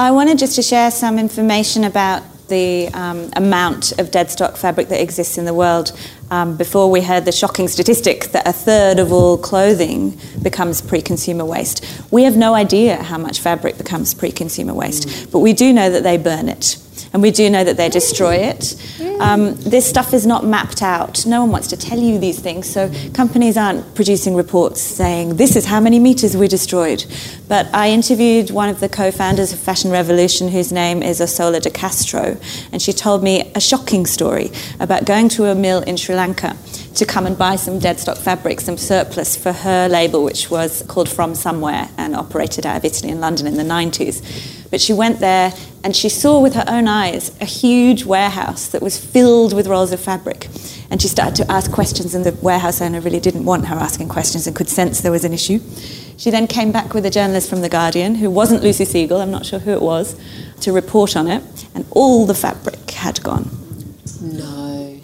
I wanted just to share some information about the um, amount of dead stock fabric that exists in the world. Um, before we heard the shocking statistic that a third of all clothing becomes pre consumer waste. We have no idea how much fabric becomes pre consumer waste, but we do know that they burn it. And we do know that they destroy it. Um, this stuff is not mapped out. No one wants to tell you these things. So companies aren't producing reports saying, this is how many meters we destroyed. But I interviewed one of the co founders of Fashion Revolution, whose name is Orsola de Castro. And she told me a shocking story about going to a mill in Sri Lanka to come and buy some dead stock fabric, some surplus for her label, which was called From Somewhere and operated out of Italy and London in the 90s. But she went there and she saw with her own eyes a huge warehouse that was filled with rolls of fabric. And she started to ask questions, and the warehouse owner really didn't want her asking questions and could sense there was an issue. She then came back with a journalist from The Guardian, who wasn't Lucy Siegle, I'm not sure who it was, to report on it, and all the fabric had gone. No.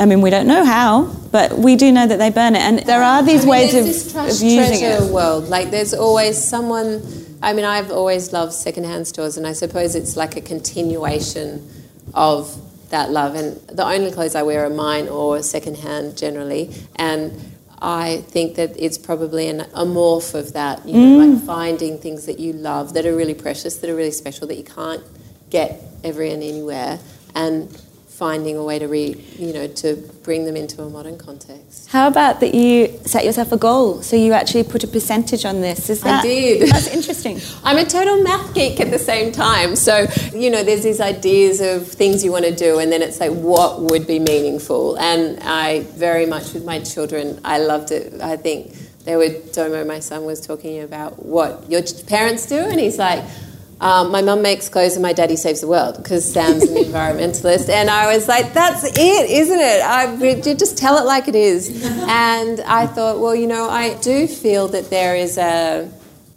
I mean, we don't know how, but we do know that they burn it. And there are these I mean, ways of, this trash of using treasure it. world. Like there's always someone. I mean, I've always loved secondhand stores, and I suppose it's like a continuation of that love. And the only clothes I wear are mine or secondhand generally, and. I think that it's probably an, a morph of that, you know, Mm. like finding things that you love that are really precious, that are really special, that you can't get ever and anywhere, and finding a way to re, you know, to bring them into a modern context. How about that you set yourself a goal? So you actually put a percentage on this. Is that I did. That's interesting. I'm a total math geek at the same time. So, you know, there's these ideas of things you want to do, and then it's like, what would be meaningful? And I very much, with my children, I loved it. I think they were, Domo, my son, was talking about what your parents do, and he's like, um, my mum makes clothes and my daddy saves the world because Sam's an environmentalist. And I was like, that's it, isn't it? I, you just tell it like it is. And I thought, well, you know, I do feel that there is a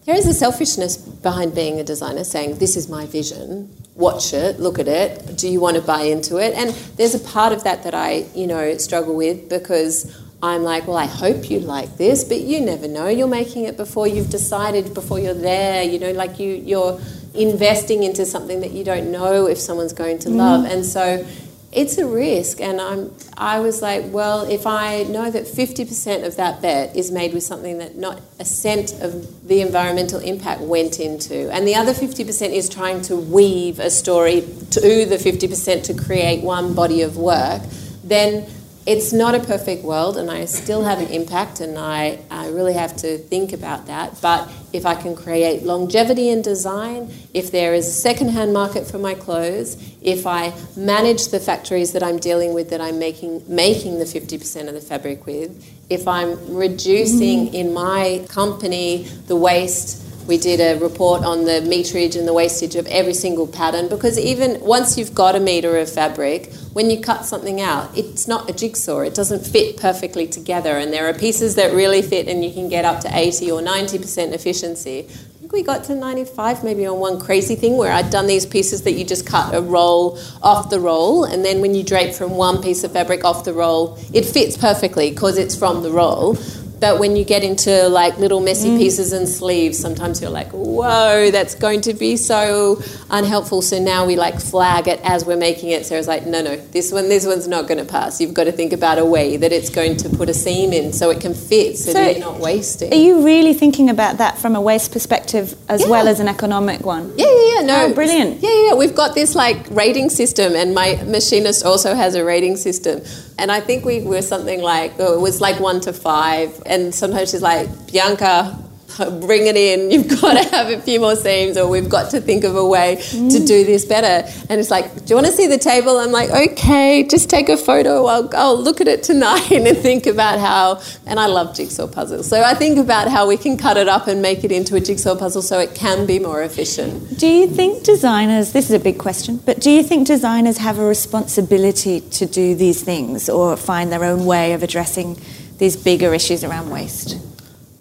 there is a selfishness behind being a designer, saying this is my vision. Watch it, look at it. Do you want to buy into it? And there's a part of that that I, you know, struggle with because I'm like, well, I hope you like this, but you never know. You're making it before you've decided, before you're there. You know, like you, you're investing into something that you don't know if someone's going to love, mm-hmm. and so it's a risk. And I'm, I was like, well, if I know that 50% of that bet is made with something that not a cent of the environmental impact went into, and the other 50% is trying to weave a story to the 50% to create one body of work, then it's not a perfect world and I still have an impact and I, I really have to think about that. But if I can create longevity in design, if there is a secondhand market for my clothes, if I manage the factories that I'm dealing with that I'm making making the 50% of the fabric with, if I'm reducing mm-hmm. in my company the waste we did a report on the meterage and the wastage of every single pattern because even once you've got a meter of fabric, when you cut something out, it's not a jigsaw. It doesn't fit perfectly together. And there are pieces that really fit and you can get up to 80 or 90% efficiency. I think we got to 95 maybe on one crazy thing where I'd done these pieces that you just cut a roll off the roll. And then when you drape from one piece of fabric off the roll, it fits perfectly because it's from the roll. But when you get into like little messy mm. pieces and sleeves, sometimes you're like, whoa, that's going to be so unhelpful. So now we like flag it as we're making it. Sarah's like, no, no, this one, this one's not going to pass. You've got to think about a way that it's going to put a seam in so it can fit, so, So that you're not wasting. Are you really thinking about that from a waste perspective as Yeah. well as an economic one? Yeah, yeah, yeah. No, Oh, brilliant. Yeah, yeah, yeah. We've got this like rating system, and my machinist also has a rating system. And I think we were something like oh, it was like one to five, and sometimes she's like Bianca. Bring it in. You've got to have a few more seams, or we've got to think of a way to do mm. this better. And it's like, do you want to see the table? I'm like, okay, just take a photo. I'll, I'll look at it tonight and think about how. And I love jigsaw puzzles, so I think about how we can cut it up and make it into a jigsaw puzzle so it can be more efficient. Do you think designers, this is a big question, but do you think designers have a responsibility to do these things or find their own way of addressing these bigger issues around waste?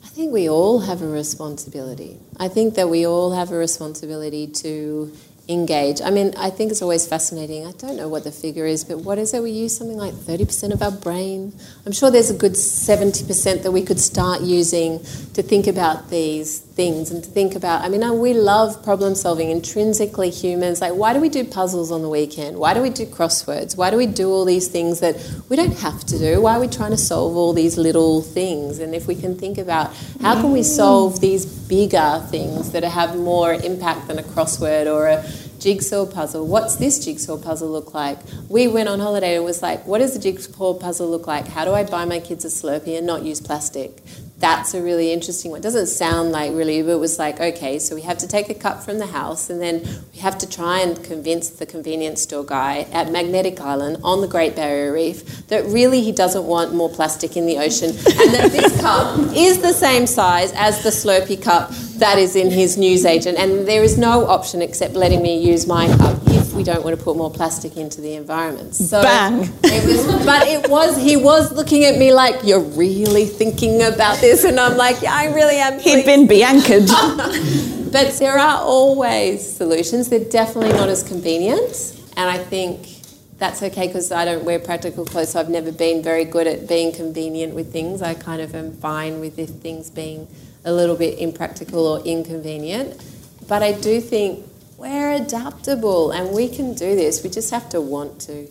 I think we all have a responsibility. I think that we all have a responsibility to engage. I mean, I think it's always fascinating. I don't know what the figure is, but what is it? We use something like 30% of our brain. I'm sure there's a good 70% that we could start using to think about these things and to think about. I mean, we love problem solving, intrinsically humans. Like, why do we do puzzles on the weekend? Why do we do crosswords? Why do we do all these things that we don't have to do? Why are we trying to solve all these little things? And if we can think about how can we solve these bigger things that have more impact than a crossword or a jigsaw puzzle. What's this jigsaw puzzle look like? We went on holiday and was like, what does the jigsaw puzzle look like? How do I buy my kids a Slurpee and not use plastic? That's a really interesting one. It doesn't sound like really, but it was like, okay, so we have to take a cup from the house and then we have to try and convince the convenience store guy at Magnetic Island on the Great Barrier Reef that really he doesn't want more plastic in the ocean and that this cup is the same size as the Slurpee cup that is in his newsagent, and there is no option except letting me use my cup if we don't want to put more plastic into the environment. So Bang. It was, but it was he was looking at me like you're really thinking about this, and I'm like, yeah, I really am. He'd been Biancaed. but there are always solutions. They're definitely not as convenient, and I think that's okay because I don't wear practical clothes, so I've never been very good at being convenient with things. I kind of am fine with if things being a little bit impractical or inconvenient. But I do think we're adaptable and we can do this. We just have to want to.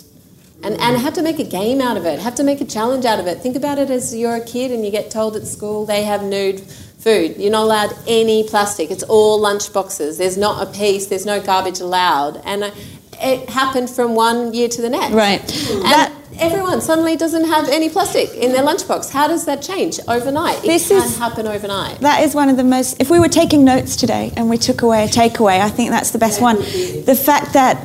And, and have to make a game out of it, have to make a challenge out of it. Think about it as you're a kid and you get told at school they have nude food. You're not allowed any plastic. It's all lunch boxes. There's not a piece, there's no garbage allowed. And it happened from one year to the next. Right. And That- everyone suddenly doesn't have any plastic in their lunchbox. How does that change overnight? This it can is- happen overnight. That is one of the most. If we were taking notes today and we took away a takeaway, I think that's the best one. The fact that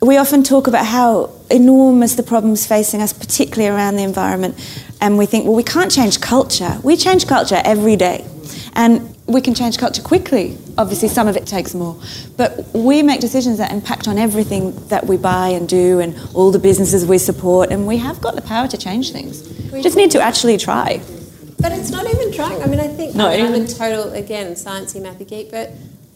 we often talk about how enormous the problems facing us, particularly around the environment, and we think, well, we can't change culture. We change culture every day, and we can change culture quickly. Obviously, some of it takes more, but we make decisions that impact on everything that we buy and do, and all the businesses we support, and we have got the power to change things. We just need to actually try. But it's not even trying. I mean, I think Not I mean, I'm even. a total, again, sciencey, mathy geek, but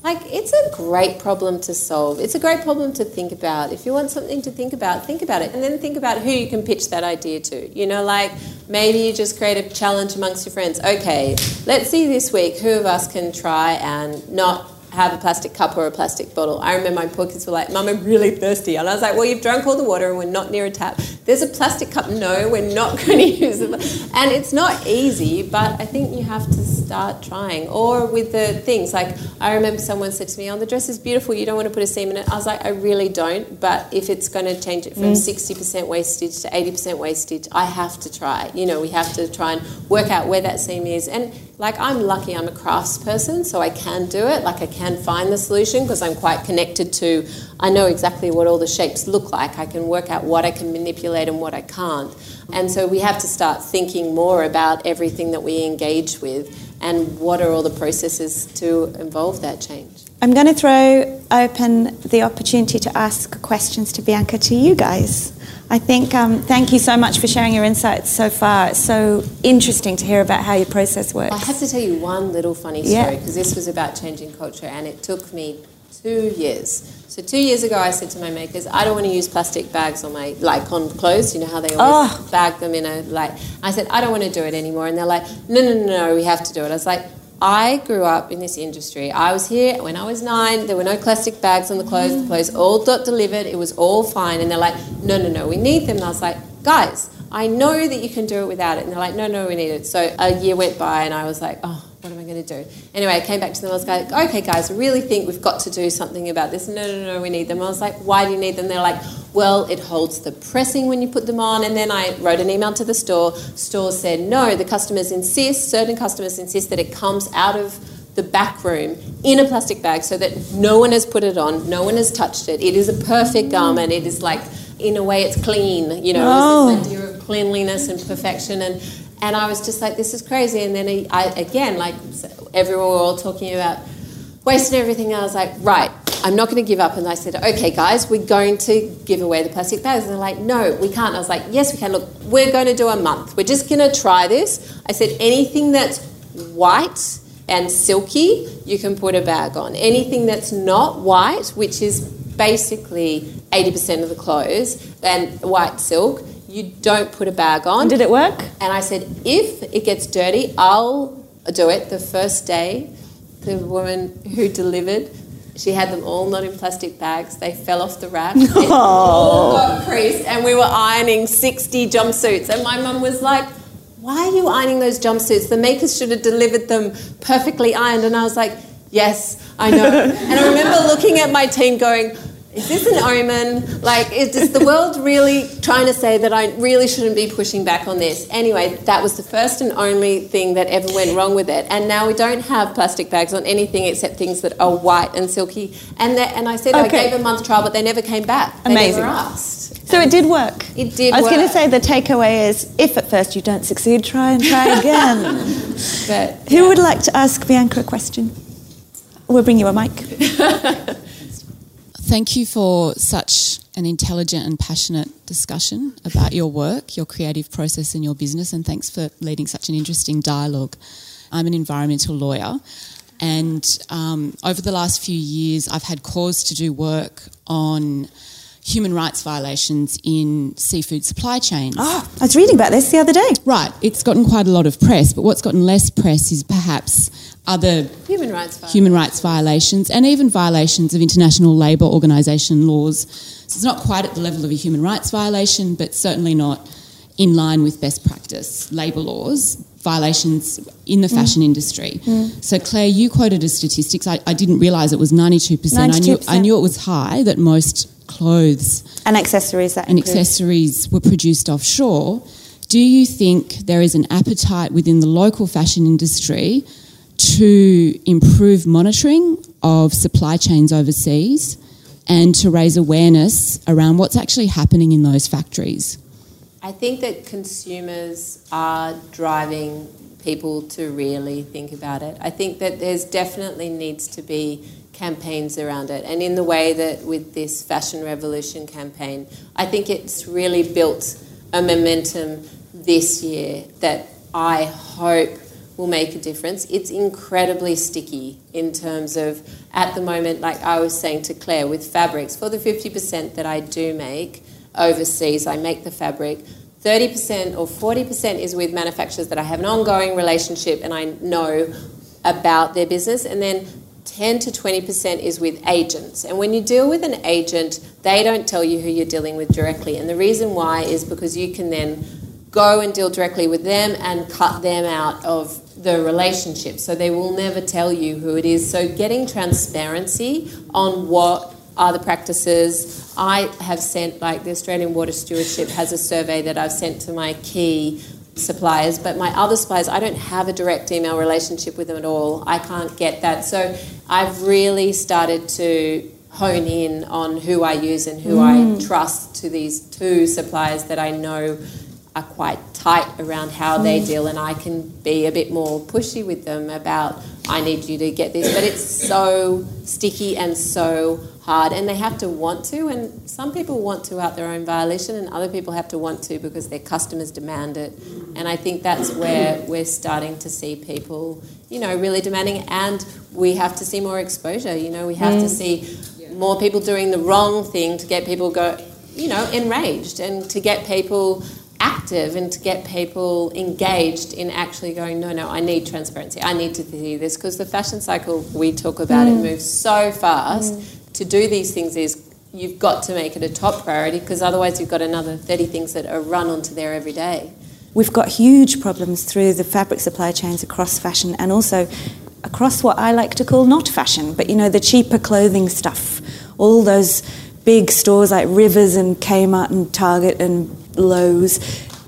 like it's a great problem to solve. It's a great problem to think about. If you want something to think about, think about it. And then think about who you can pitch that idea to. You know, like maybe you just create a challenge amongst your friends. Okay, let's see this week who of us can try and not have a plastic cup or a plastic bottle. I remember my poor kids were like, Mum, I'm really thirsty. And I was like, Well, you've drunk all the water and we're not near a tap. There's a plastic cup. No, we're not going to use it. And it's not easy, but I think you have to start trying. Or with the things like, I remember someone said to me, Oh, the dress is beautiful. You don't want to put a seam in it. I was like, I really don't. But if it's going to change it from mm. 60% wastage to 80% wastage, I have to try. You know, we have to try and work out where that seam is. And like I'm lucky I'm a crafts person so I can do it. Like I can find the solution because I'm quite connected to I know exactly what all the shapes look like. I can work out what I can manipulate and what I can't. And so we have to start thinking more about everything that we engage with and what are all the processes to involve that change I'm going to throw open the opportunity to ask questions to Bianca to you guys. I think um, thank you so much for sharing your insights so far. It's so interesting to hear about how your process works. I have to tell you one little funny story because this was about changing culture and it took me two years. So two years ago, I said to my makers, I don't want to use plastic bags on my like on clothes. You know how they always Oh. bag them in a like. I said I don't want to do it anymore, and they're like, No, no, no, no, we have to do it. I was like. I grew up in this industry. I was here when I was nine. There were no plastic bags on the clothes. The clothes all got delivered. It was all fine. And they're like, no, no, no, we need them. And I was like, guys, I know that you can do it without it. And they're like, no, no, we need it. So a year went by and I was like, oh, what am I going to do? Anyway, I came back to them. I was like, okay, guys, I really think we've got to do something about this. No, no, no, we need them. I was like, why do you need them? They're like, well, it holds the pressing when you put them on. And then I wrote an email to the store. Store said, no, the customers insist, certain customers insist that it comes out of the back room in a plastic bag so that no one has put it on, no one has touched it. It is a perfect garment. It is like, in a way, it's clean. You know, Oh. it's this oh. idea of cleanliness and perfection. And and I was just like, this is crazy. And then I, again, like everyone were all talking about waste and everything. I was like, right, I'm not going to give up. And I said, okay, guys, we're going to give away the plastic bags. And they're like, no, we can't. I was like, yes, we can. Look, we're going to do a month. We're just going to try this. I said, anything that's white and silky, you can put a bag on. Anything that's not white, which is basically 80% of the clothes, and white silk, you don't put a bag on. Did it work? And I said, if it gets dirty, I'll do it the first day. the woman who delivered, she had them all not in plastic bags. They fell off the rack. It all got creased, and we were ironing 60 jumpsuits. And my mum was like, Why are you ironing those jumpsuits? The makers should have delivered them perfectly ironed. And I was like, Yes, I know. and I remember looking at my team going, is this an omen? Like, is the world really trying to say that I really shouldn't be pushing back on this? Anyway, that was the first and only thing that ever went wrong with it. And now we don't have plastic bags on anything except things that are white and silky. And that, and I said I gave a month trial, but they never came back. They Amazing. never asked. So it did work. It did I was going to say the takeaway is if at first you don't succeed, try and try again. But Who would like to ask Bianca a question? We'll bring you a mic. Thank you for such an intelligent and passionate discussion about your work, your creative process, and your business. And thanks for leading such an interesting dialogue. I'm an environmental lawyer, and um, over the last few years, I've had cause to do work on human rights violations in seafood supply chains. Oh, I was reading about this the other day. Right, it's gotten quite a lot of press, but what's gotten less press is perhaps other human rights violence. human rights violations and even violations of international labour organisation laws. So it's not quite at the level of a human rights violation, but certainly not in line with best practice labour laws, violations in the mm. fashion industry. Mm. So Clare, you quoted a statistics. I, I didn't realise it was 92%. I knew, I knew it was high, that most clothes And accessories that and include- accessories were produced offshore. Do you think there is an appetite within the local fashion industry to improve monitoring of supply chains overseas and to raise awareness around what's actually happening in those factories? I think that consumers are driving people to really think about it. I think that there's definitely needs to be campaigns around it. And in the way that with this Fashion Revolution campaign, I think it's really built a momentum this year that I hope will make a difference. It's incredibly sticky in terms of, at the moment, like I was saying to Clare, with fabrics, for the 50% that I do make overseas, I make the fabric. 30% or 40% is with manufacturers that I have an ongoing relationship and I know about their business. And then 10 to 20% is with agents. And when you deal with an agent, they don't tell you who you're dealing with directly. And the reason why is because you can then go and deal directly with them and cut them out of the relationship. So they will never tell you who it is. So getting transparency on what are the practices. I have sent, like the Australian Water Stewardship has a survey that I've sent to my key suppliers, but my other suppliers, I don't have a direct email relationship with them at all. I can't get that. So I've really started to hone in on who I use and who I mm. trust to these two suppliers that I know are quite tight around how they mm. deal, and I can be a bit more pushy with them about I need you to get this. But it's so sticky and so hard, and they have to want to. And some people want to out their own violation, and other people have to want to because their customers demand it. And I think that's where we're starting to see people, you know, really demanding, and we have to see more exposure. You know, we have to mm. see more people doing the wrong thing to get people go, you know, enraged, and to get people active and to get people engaged in actually going, no, no, I need transparency. I need to see this because the fashion cycle we talk about it mm. moves so fast. Mm. To do these things is you've got to make it a top priority because otherwise you've got another 30 things that are run onto there every day. We've got huge problems through the fabric supply chains across fashion and also across what I like to call not fashion, but you know, the cheaper clothing stuff. All those big stores like Rivers and Kmart and Target and Lowe's.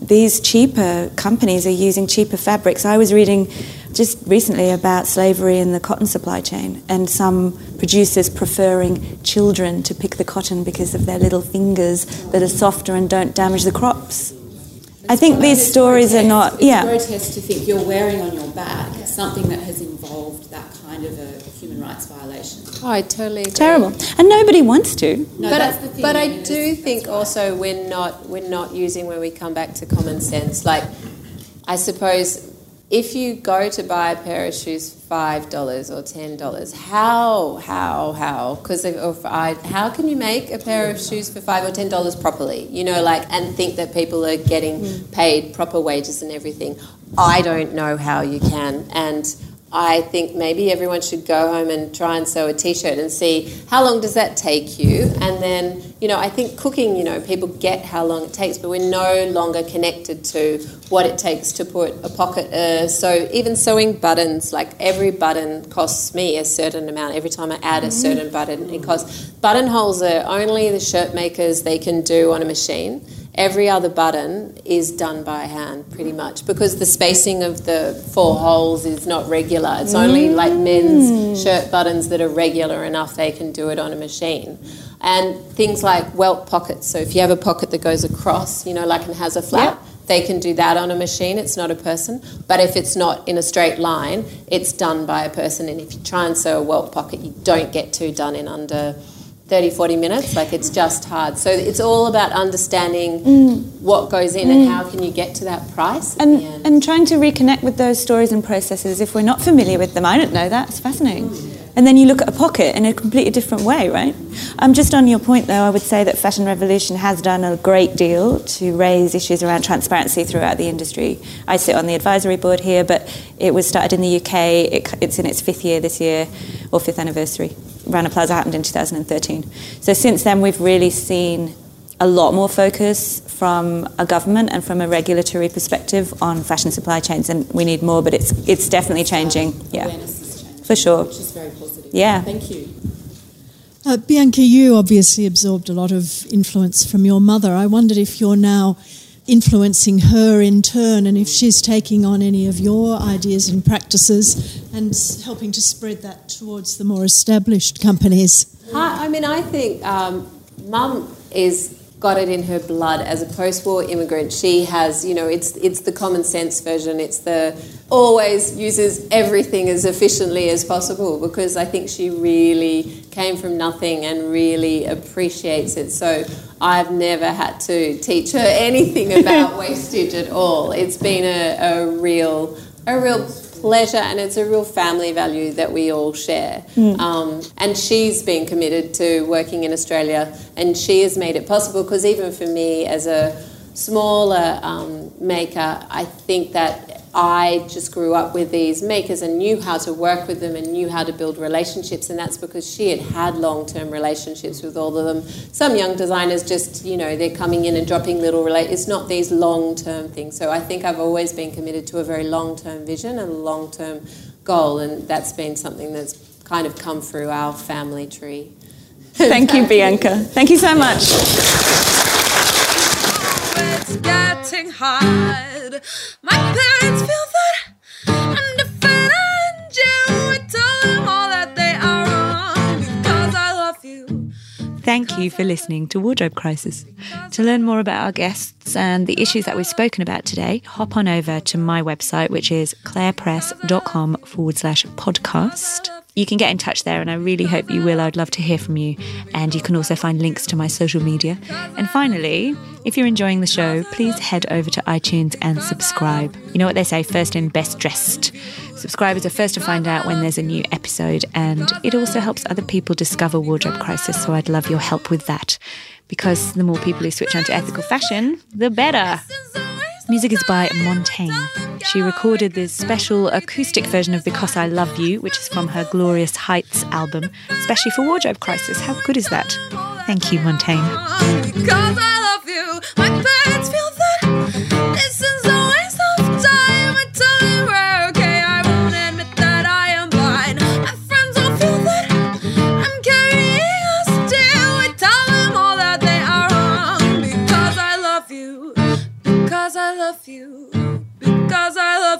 These cheaper companies are using cheaper fabrics. I was reading just recently about slavery in the cotton supply chain and some producers preferring children to pick the cotton because of their little fingers that are softer and don't damage the crops. I think these stories are not, It's yeah. grotesque to think you're wearing on your back something that has involved that kind of a human rights violation. Oh, I totally agree. Terrible. And nobody wants to. No, but that's I, the thing. but I you do that's- think that's right. also we're not we're not using when we come back to common sense. Like, I suppose if you go to buy a pair of shoes for five dollars or ten dollars, how how how? Because if I how can you make a pair of shoes for five or ten dollars properly? You know, like and think that people are getting mm. paid proper wages and everything. I don't know how you can and. I think maybe everyone should go home and try and sew a t-shirt and see how long does that take you. And then you know I think cooking you know people get how long it takes but we're no longer connected to what it takes to put a pocket uh, so even sewing buttons like every button costs me a certain amount. Every time I add a certain button it costs. Buttonholes are only the shirt makers they can do on a machine every other button is done by hand pretty much because the spacing of the four holes is not regular. It's only like men's mm. shirt buttons that are regular enough they can do it on a machine. And things like welt pockets. So if you have a pocket that goes across you know like and has a flap they can do that on a machine. It's not a person. But if it's not in a straight line it's done by a person. And if you try and sew a welt pocket you don't get two done in under 30 40 minutes like it's just hard so it's all about understanding what goes in and how can you get to that price And, and trying to reconnect with those stories and processes if we're not familiar with them. I don't know that. It's fascinating. And then you look at a pocket in a completely different way, right? Um, just on your point, though, I would say that Fashion Revolution has done a great deal to raise issues around transparency throughout the industry. I sit on the advisory board here, but it was started in the UK. It, it's in its fifth year this year, or fifth anniversary. Rana Plaza happened in 2013. So since then, we've really seen a lot more focus from a government and from a regulatory perspective on fashion supply chains, and we need more. But it's it's definitely changing. Yeah, changing, for sure. which is very positive. Yeah. Thank you. Uh, Bianca, you obviously absorbed a lot of influence from your mother. I wondered if you're now influencing her in turn and if she's taking on any of your ideas and practices and helping to spread that towards the more established companies. I, I mean, I think um, mum is got it in her blood as a post-war immigrant. She has, you know, it's it's the common sense version. It's the always uses everything as efficiently as possible because I think she really came from nothing and really appreciates it. So I've never had to teach her anything about wastage at all. It's been a, a real a real pleasure and it's a real family value that we all share. Um, and she's been committed to working in Australia and she has made it possible because even for me as a smaller um, maker, I think that I just grew up with these makers and knew how to work with them and knew how to build relationships, and that's because she had had long term relationships with all of them. Some young designers just, you know, they're coming in and dropping little relate. It's not these long term things. So I think I've always been committed to a very long term vision and a long term goal, and that's been something that's kind of come through our family tree. Thank you, Bianca. Thank you so much. My parents feel that I'm and you. I them all that they are wrong because I love you. Thank you for listening to Wardrobe Crisis. To learn more about our guests and the issues that we've spoken about today, hop on over to my website, which is clarepress.com forward slash podcast. You can get in touch there, and I really hope you will. I'd love to hear from you. And you can also find links to my social media. And finally, if you're enjoying the show, please head over to iTunes and subscribe. You know what they say first in, best dressed. Subscribers are first to find out when there's a new episode, and it also helps other people discover Wardrobe Crisis. So I'd love your help with that because the more people who switch on to ethical fashion, the better. Music is by Montaigne. She recorded this special acoustic version of Because I Love You, which is from her Glorious Heights album, especially for Wardrobe Crisis. How good is that? Thank you, Montaigne.